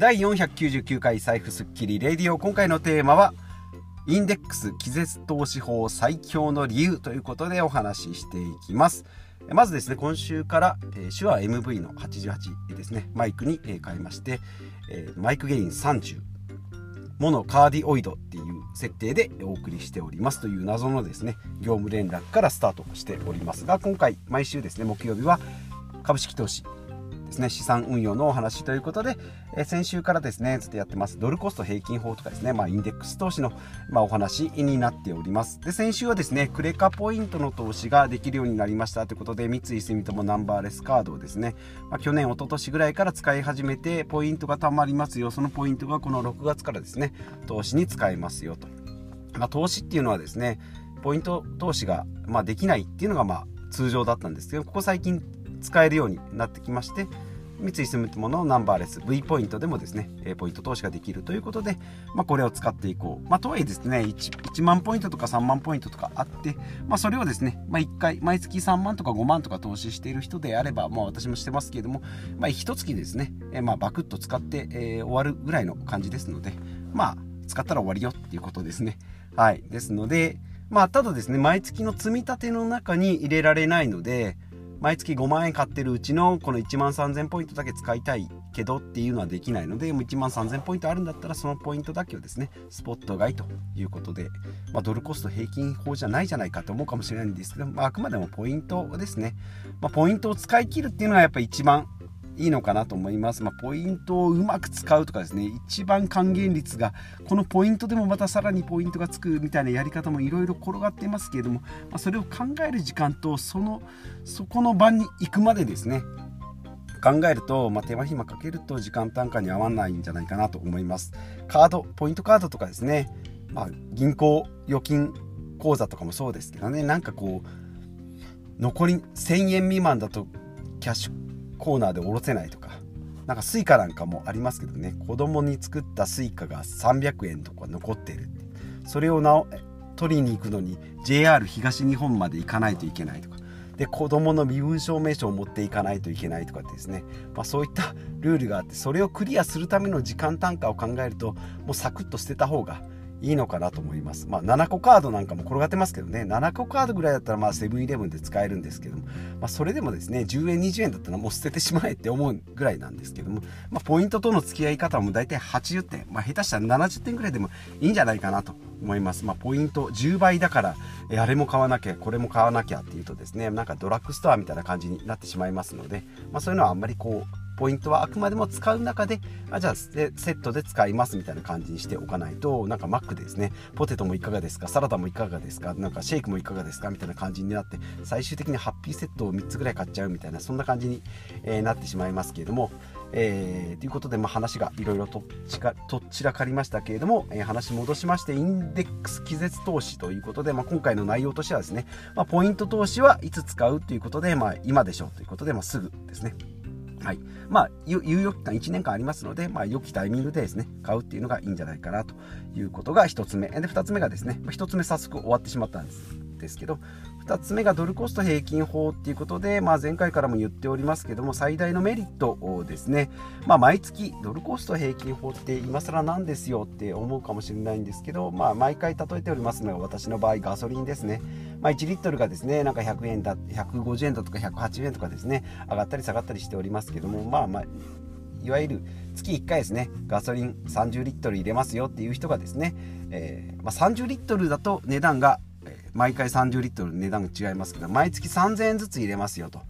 第499回財布スッキリレディオ。今回のテーマはインデックス気絶投資法最強の理由ということでお話ししていきます。まずですね今週から、えー、手話 MV の88ですね。マイクに、えー、変えまして、えー、マイクゲイン30モノカーディオイドっていう設定でお送りしております。という謎のですね業務連絡からスタートしておりますが今回毎週ですね木曜日は株式投資ですね資産運用のお話ということで、え先週からですねずっとやってますドルコスト平均法とかですね、まあ、インデックス投資の、まあ、お話になっております。で先週はですねクレカポイントの投資ができるようになりました。ということで三井住友ナンバーレスカードをですね、まあ、去年一昨年ぐらいから使い始めてポイントが貯まりますよ。そのポイントがこの6月からですね投資に使えますよと、まあ、投資っていうのはですねポイント投資が、まあ、できないっていうのがまあ通常だったんですけどここ最近使えるようになってきまして三井住友のナンバーレス V ポイントでもですねポイント投資ができるということで、まあ、これを使っていこう、まあ、とはいえですね 1, 1, 万ポイントとか3万ポイントとかあって、まあ、それをですね、まあ、1回毎月3万とか5万とか投資している人であれば、まあ、私もしてますけれども、まあ、1月ですね、えまあ、バクッと使って、えー、終わるぐらいの感じですのでまあ使ったら終わりよっていうことですね。はい。ですのでまあただですね毎月の積み立ての中に入れられないので毎月5万円買ってるうちのこの1万3000ポイントだけ使いたいけどっていうのはできないので1万3000ポイントあるんだったらそのポイントだけをですねスポット買いということで、まあ、ドルコスト平均法じゃないじゃないかと思うかもしれないんですけど、まあ、あくまでもポイントですね、まあ、ポイントを使い切るっていうのがやっぱ一番いいのかなと思います。まあ、ポイントをうまく使うとかですね、一番還元率が、このポイントでもまたさらにポイントがつくみたいなやり方もいろいろ転がっていますけれども、まあ、それを考える時間と、その、そこの場に行くまでですね、考えると、まあ、手間暇かけると時間単価に合わないんじゃないかなと思います。カード、ポイントカードとかですね、まあ、銀行預金口座とかもそうですけどね、なんかこう、残り1000円未満だとキャッシュコーナーでおろせないとかなんか suica なんかもありますけどね子供に作った suica が300円とか残っている。それをなお取りに行くのに JR 東日本まで行かないといけないとか。で子供の身分証明書を持っていかないといけないとかですね、まあ、そういったルールがあってそれをクリアするための時間単価を考えるともうサクッと捨てた方がいいのかなと思います。まあ、7個カードなんかも転がってますけどね、7個カードぐらいだったらまあセブンイレブンで使えるんですけども、まあ、それでもですね、10円、20円だったらもう捨ててしまえって思うぐらいなんですけども、まあ、ポイントとの付き合い方も大体80点、まあ、下手したら70点ぐらいでもいいんじゃないかなと思います。まあ、ポイント10倍だから、あれも買わなきゃ、これも買わなきゃっていうとですね、なんかドラッグストアみたいな感じになってしまいますので、まあ、そういうのはあんまりこう、ポイントはあくまでも使う中であじゃあセットで使いますみたいな感じにしておかないとなんかマックでですね。ポテトもいかがですか？サラダもいかがですか？なんかシェイクもいかがですか？みたいな感じになって最終的にハッピーセットを3つぐらい買っちゃうみたいなそんな感じに、え、なってしまいますけれどもえー、ということで、まあ、話がいろいろとっちらかりましたけれども、えー、話戻しましてインデックス気絶投資ということで、まあ、今回の内容としてはですね、まあ、ポイント投資はいつ使うということで、まあ、今でしょうということで、まあ、すぐですね。はい。まあ、猶予期間1年間ありますので、まあ、良きタイミングでですね買うっていうのがいいんじゃないかなということが1つ目。で2つ目がですね1つ目早速終わってしまったんです。ですけど2つ目がドルコスト平均法っていうことで、まあ、前回からも言っておりますけども最大のメリットですね、まあ、毎月ドルコスト平均法って今更なんですよって思うかもしれないんですけど、まあ、毎回例えておりますのが私の場合ガソリンですね、まあ、1リットルがですねなんか100円だ150円だとか108円とかですね上がったり下がったりしておりますけどもまあまあいわゆる月1回ですねガソリン30リットル入れますよっていう人がですね、えーまあ、30リットルだと値段が毎回30リットル値段が違いますけど毎月3000円ずつ入れますよと。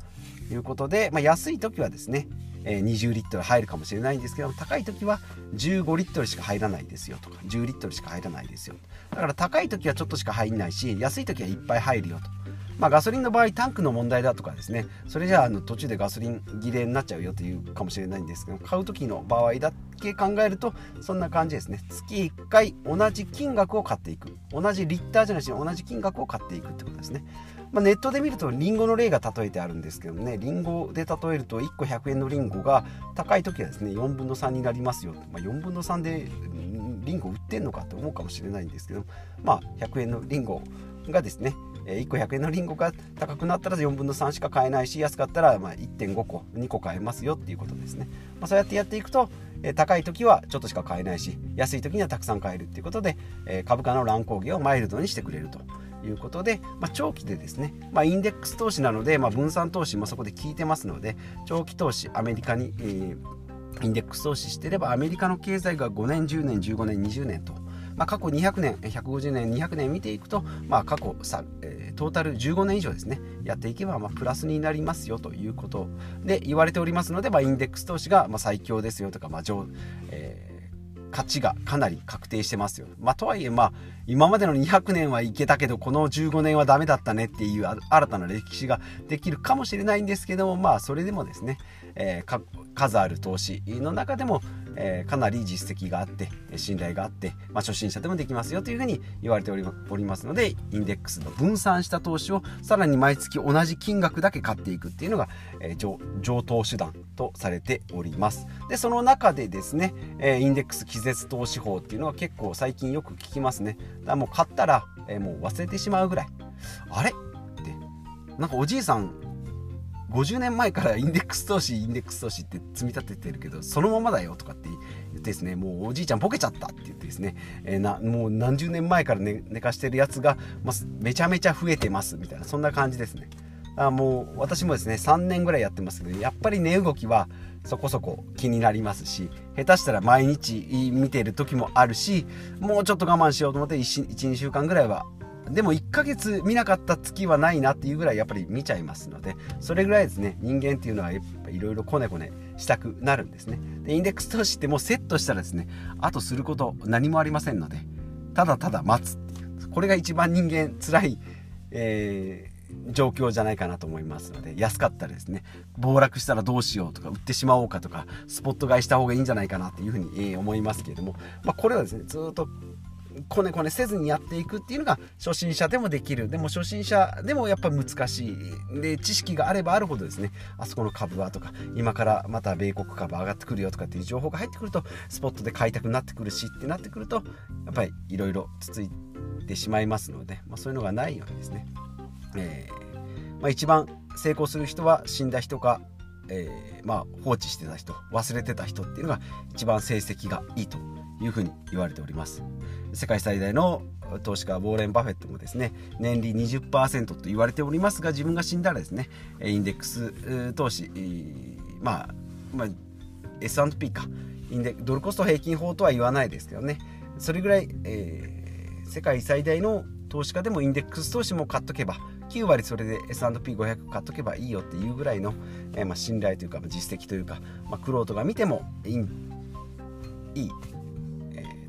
いうことで、まあ、安い時はですね20リットル入るかもしれないんですけど高い時は15リットルしか入らないですよとか10リットルしか入らないですよだから高い時はちょっとしか入んないし安い時はいっぱい入るよと。まあ、ガソリンの場合タンクの問題だとかですね。それじゃあの途中でガソリン切れになっちゃうよというかもしれないんですけど買う時の場合だけ考えるとそんな感じですね。月1回同じ金額を買っていく。同じリッターじゃなしに同じ金額を買っていくってことですね。まあ、ネットで見るとリンゴの例が例えてあるんですけどね。リンゴで例えると1個100円のリンゴが高い時はですね4分の3になりますよ、まあ、4分の3でリンゴ売ってんのかって思うかもしれないんですけどまあ100円のリンゴがですね1個100円のリンゴが高くなったら4分の3しか買えないし安かったらま1.5個2個買えますよっていうことですね、まあ、そうやってやっていくと高い時はちょっとしか買えないし安い時にはたくさん買えるっていうことで株価の乱高下をマイルドにしてくれるということで、まあ、長期でですね、まあ、インデックス投資なので、まあ、分散投資もそこで効いてますので長期投資アメリカに、えー、インデックス投資してればアメリカの経済が5年10年15年20年とまあ、過去200年150年200年見ていくと、まあ、過去さ、えー、トータル15年以上ですねやっていけばまあプラスになりますよということで言われておりますので、まあ、インデックス投資がまあ最強ですよとか、まあ上えー、価値がかなり確定してますよ。まあ、とはいえ、まあ、今までの200年はいけたけど、この15年はダメだったねっていう新たな歴史ができるかもしれないんですけども、まあ、それでもですね、えー、数ある投資の中でも、えー、かなり実績があって信頼があって、まあ、初心者でもできますよというふうに言われておりますのでインデックスの分散した投資をさらに毎月同じ金額だけ買っていくっていうのが、えー、上等手段とされております。でその中でですね、え、インデックス気絶投資法っていうのは結構最近よく聞きますね。だからもう買ったら、え、もう忘れてしまうぐらい。あれ？って。なんかおじいさん50年前からインデックス投資インデックス投資って積み立ててるけどそのままだよとかって言ってですねもうおじいちゃんボケちゃったって言ってですね、えー、なもう何十年前から寝寝かしてるやつが、まめちゃめちゃ増えてますみたいなそんな感じですね。あもう私もですね3年ぐらいやってますけどやっぱり値動きはそこそこ気になりますし下手したら毎日見てる時もあるしもうちょっと我慢しようと思って12週間ぐらいはでも1ヶ月見なかった月はないなっていうぐらいやっぱり見ちゃいますのでそれぐらいですね人間っていうのはやっぱいろいろこねこねしたくなるんですね。でインデックス投資ってもうセットしたらですねあとすること何もありませんのでただただ待つっていう。これが一番人間辛い、えー、状況じゃないかなと思いますので安かったらですね暴落したらどうしようとか売ってしまおうかとかスポット買いした方がいいんじゃないかなっていうふうに、え思いますけれども、まあ、これはですねずっとこねこねせずにやっていくっていうのが初心者でもできる。でも初心者でもやっぱ難しい。で知識があればあるほどですね。あそこの株はとか今からまた米国株上がってくるよとかっていう情報が入ってくるとスポットで買いたくなってくるしってなってくるとやっぱりいろいろつついてしまいますので、まあ、そういうのがないようにですね、えーまあ、一番成功する人は死んだ人かえー、まあ、放置してた人忘れてた人っていうのが一番成績がいいと。いうふうに言われております。世界最大の投資家ウォーレン・バフェットもですね年利20%と言われておりますが自分が死んだらですねインデックス投資まあ、まあ、S&P か。インデドルコスト平均法とは言わないですけどね。それぐらい、えー、世界最大の投資家でもインデックス投資も買っとけば9割それで S&P500 買っとけばいいよっていうぐらいの、えー、まあ、信頼というか実績というか、まあ、クロートが見てもいい。いい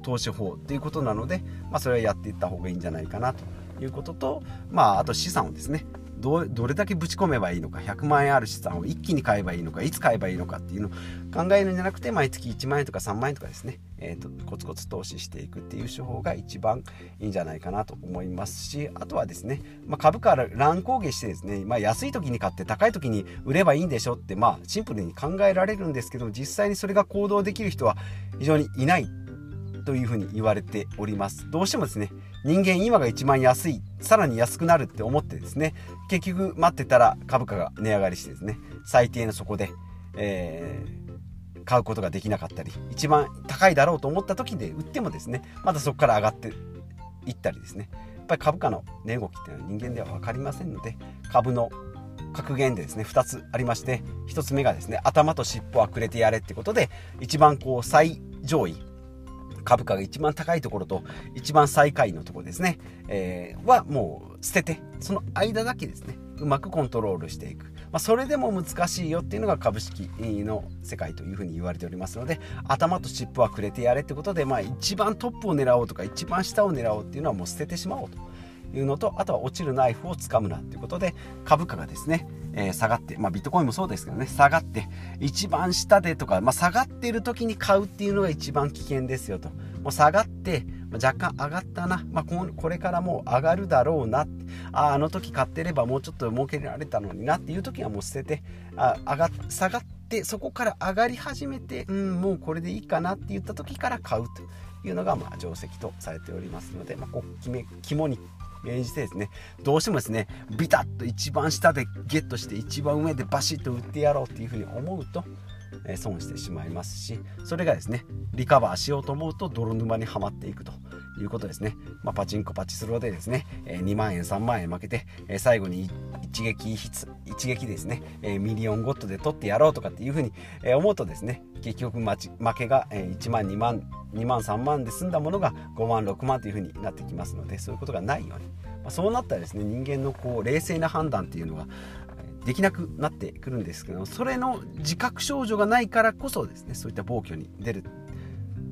投資法ということなので、まあ、それはやっていった方がいいんじゃないかなということと、まあ、あと資産をですねどどれだけぶち込めばいいのか100万円ある資産を一気に買えばいいのかいつ買えばいいのかっていうのを考えるんじゃなくて毎月1万円とか3万円とかですね、えーと、コツコツ投資していくっていう手法が一番いいんじゃないかなと思いますしあとはですね、まあ、株価乱高下してですね、まあ、安い時に買って高い時に売ればいいんでしょってまあシンプルに考えられるんですけど実際にそれが行動できる人は非常にいないというふうに言われております。どうしてもですね人間今が一番安いさらに安くなるって思ってですね結局待ってたら株価が値上がりしてですね最低の底で、えー、買うことができなかったり一番高いだろうと思った時で売ってもですねまたそこから上がっていったりですね。やっぱり株価の値動きっていうのは人間では分かりませんので株の格言でですね2つありまして1つ目がですね頭と尻尾はくれてやれってことで一番こう最上位株価が一番高いところと一番最下位のところですね、えー、はもう捨ててその間だけですね。うまくコントロールしていく、まあ、それでも難しいよっていうのが株式の世界というふうに言われておりますので頭とチップはくれてやれってことで、まあ、一番トップを狙おうとか一番下を狙おうっていうのはもう捨ててしまおうと。いうのとあとは落ちるナイフをつかむなということで株価がですね、えー、下がって、まあ、ビットコインもそうですけどね下がって一番下でとか、まあ、下がっている時に買うっていうのが一番危険ですよと。もう下がって若干上がったな、まあ、これからもう上がるだろうな。ああの時買ってればもうちょっと儲けられたのになっていう時はもう捨ててあ上が下がってそこから上がり始めてうんもうこれでいいかなって言った時から買うというのがまあ定石とされておりますので、まあ、こう決め肝に免じてですねどうしてもですねビタッと一番下でゲットして一番上でバシッと売ってやろうっていうふうに思うとえ損してしまいますしそれがですねリカバーしようと思うと泥沼にはまっていくと。いうことですね、まあ、パチンコパチスロでですね、え2万円3万円負けて、え最後に一撃一撃ですね、えミリオンゴットで取ってやろうとかっていうふうに、え思うとですね。結局負けが、え1万2万2万3万で済んだものが5万6万というふうになってきますのでそういうことがないように、まあ、そうなったらですね人間のこう冷静な判断っていうのができなくなってくるんですけどそれの自覚症状がないからこそですねそういった暴挙に出る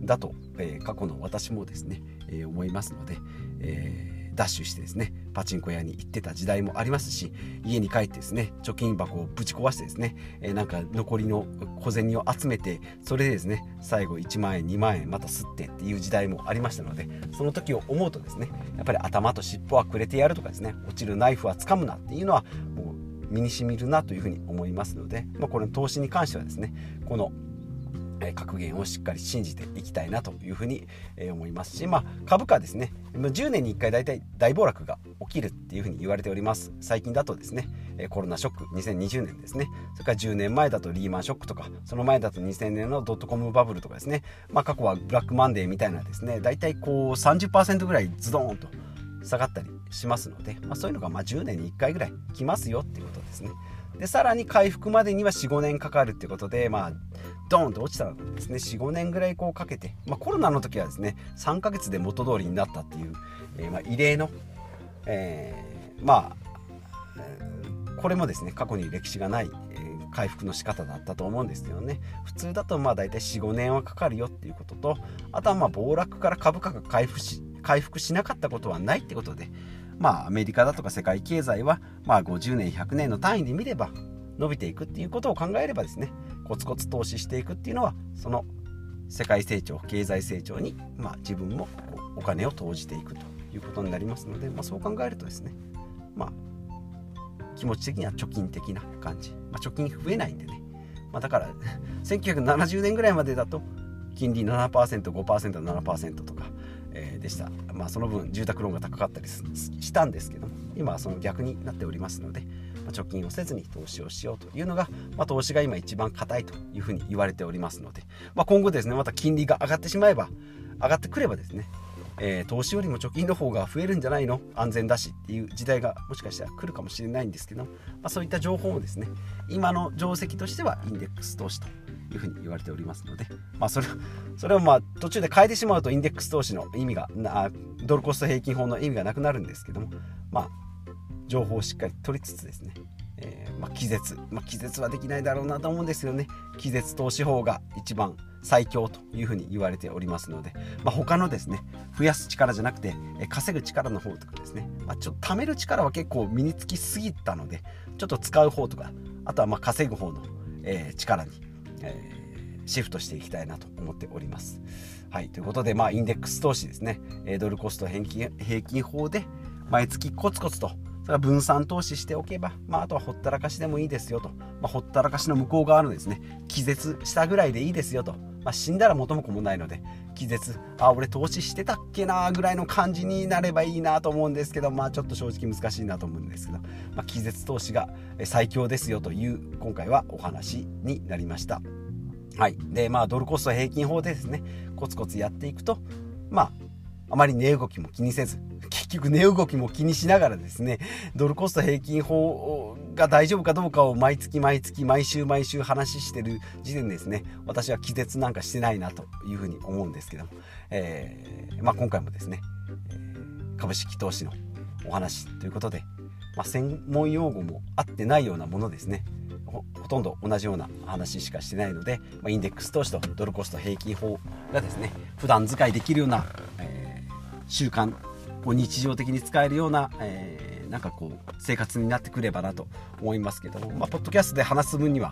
だと、えー、過去の私もですね、え、思いますので、えー、ダッシュしてですねパチンコ屋に行ってた時代もありますし家に帰ってですね貯金箱をぶち壊してですね、えなんか残りの小銭を集めてそれでですね最後1万円2万円また吸ってっていう時代もありましたのでその時を思うとですねやっぱり頭と尻尾はくれてやるとかですね落ちるナイフは掴むなっていうのはもう身にしみるなというふうに思いますので、まあ、この投資に関してはですねこの格言をしっかり信じていきたいなというふうに思いますし、まあ、株価ですね。10年に1回大体大暴落が起きるっていうふうに言われております。最近だとですねコロナショック2020年ですね。それから10年前だとリーマンショックとかその前だと2000年のドットコムバブルとかですね、まあ、過去はブラックマンデーみたいなですね大体こう30%ぐらいズドーンと下がったりしますので、まあ、そういうのがま10年に1回ぐらい来ますよっていうことですね。でさらに回復までには45年かかるっていうことでまあドーンと落ちたんですね。45年ぐらいこうかけて、まあ、コロナの時はですね3ヶ月で元通りになったっていう、えー、まあ異例の、えー、まあこれもですね過去に歴史がない、えー、回復の仕方だったと思うんですけどね。普通だとまあ大体45年はかかるよっていうこととあとはまあ暴落から株価が回復し回復しなかったことはないってことで、まあ、アメリカだとか世界経済は、まあ、50年100年の単位で見れば伸びていくっていうことを考えればですねコツコツ投資していくっていうのはその世界成長経済成長に、まあ、自分もお金を投じていくということになりますので、まあ、そう考えるとですね、まあ、気持ち的には貯金的な感じ、まあ、貯金増えないんでね、まあ、だから 1970年ぐらいまでだと金利 7%5%7% とかえ、でした、まあ、その分住宅ローンが高かったりしたんですけど今はその逆になっておりますので、貯金をせずに投資をしようというのが、まあ、投資が今一番硬いというふうに言われておりますので、まあ、今後ですねまた金利が上がってしまえば上がってくればですねえー、投資よりも貯金の方が増えるんじゃないの？安全だしっていう時代がもしかしたら来るかもしれないんですけど、まあ、そういった情報をですね今の定石としてはインデックス投資というふうに言われておりますので、まあ、それそれをまあ途中で変えてしまうとインデックス投資の意味がなドルコスト平均法の意味がなくなるんですけども、まあ、情報をしっかり取りつつですね、えー、まあ、気絶、まあ、気絶はできないだろうなと思うんですよね気絶投資法が一番最強というふうに言われておりますので、まあ、他のですね増やす力じゃなくてえ稼ぐ力の方とかですね、まあ、ちょっと貯める力は結構身につきすぎたのでちょっと使う方とかあとはまあ稼ぐ方の、えー、力に、えー、シフトしていきたいなと思っております。はい、ということで、まあ、インデックス投資ですねえドルコスト平均平均法で毎月コツコツとそれは分散投資しておけば、まあ、あとはほったらかしでもいいですよと、まあ、ほったらかしの向こう側のですね気絶したぐらいでいいですよと、まあ、死んだら元も子もないので気絶あ俺投資してたっけなぐらいの感じになればいいなと思うんですけどまあちょっと正直難しいなと思うんですけど、まあ、気絶投資が最強ですよという今回はお話になりました。はい。でまあドルコスト平均法でですねコツコツやっていくとまああまり値動きも気にせず結局値動きも気にしながらですね、ドルコスト平均法が大丈夫かどうかを毎月毎月毎週毎週話してる時点ですね、私は気絶なんかしてないなというふうに思うんですけども、えー、まあ、今回もですね、株式投資のお話ということで、まあ、専門用語も合ってないようなものですね。ほとんど同じような話しかしてないので、まあ、インデックス投資とドルコスト平均法がですね普段使いできるような、えー、習慣こう日常的に使えるような、えー、なんかこう生活になってくればなと思いますけども、まあ、ポッドキャストで話す分には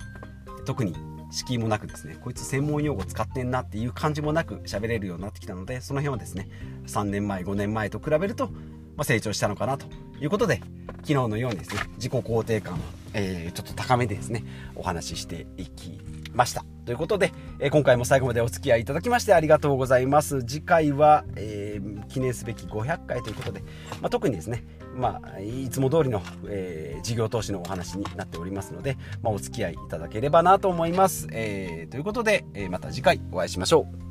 特に敷居もなくですねこいつ専門用語使ってんなっていう感じもなく喋れるようになってきたのでその辺はですね3年前5年前と比べると、まあ、成長したのかなということで昨日のようにですね自己肯定感を、えー、ちょっと高めでですねお話ししていきました。ということで、え今回も最後までお付き合いいただきましてありがとうございます。次回は、えー、記念すべき500回ということで、まあ、特にですね、まあ、いつも通りの、えー、事業投資のお話になっておりますので、まあ、お付き合いいただければなと思います。えー、ということで、えまた次回お会いしましょう。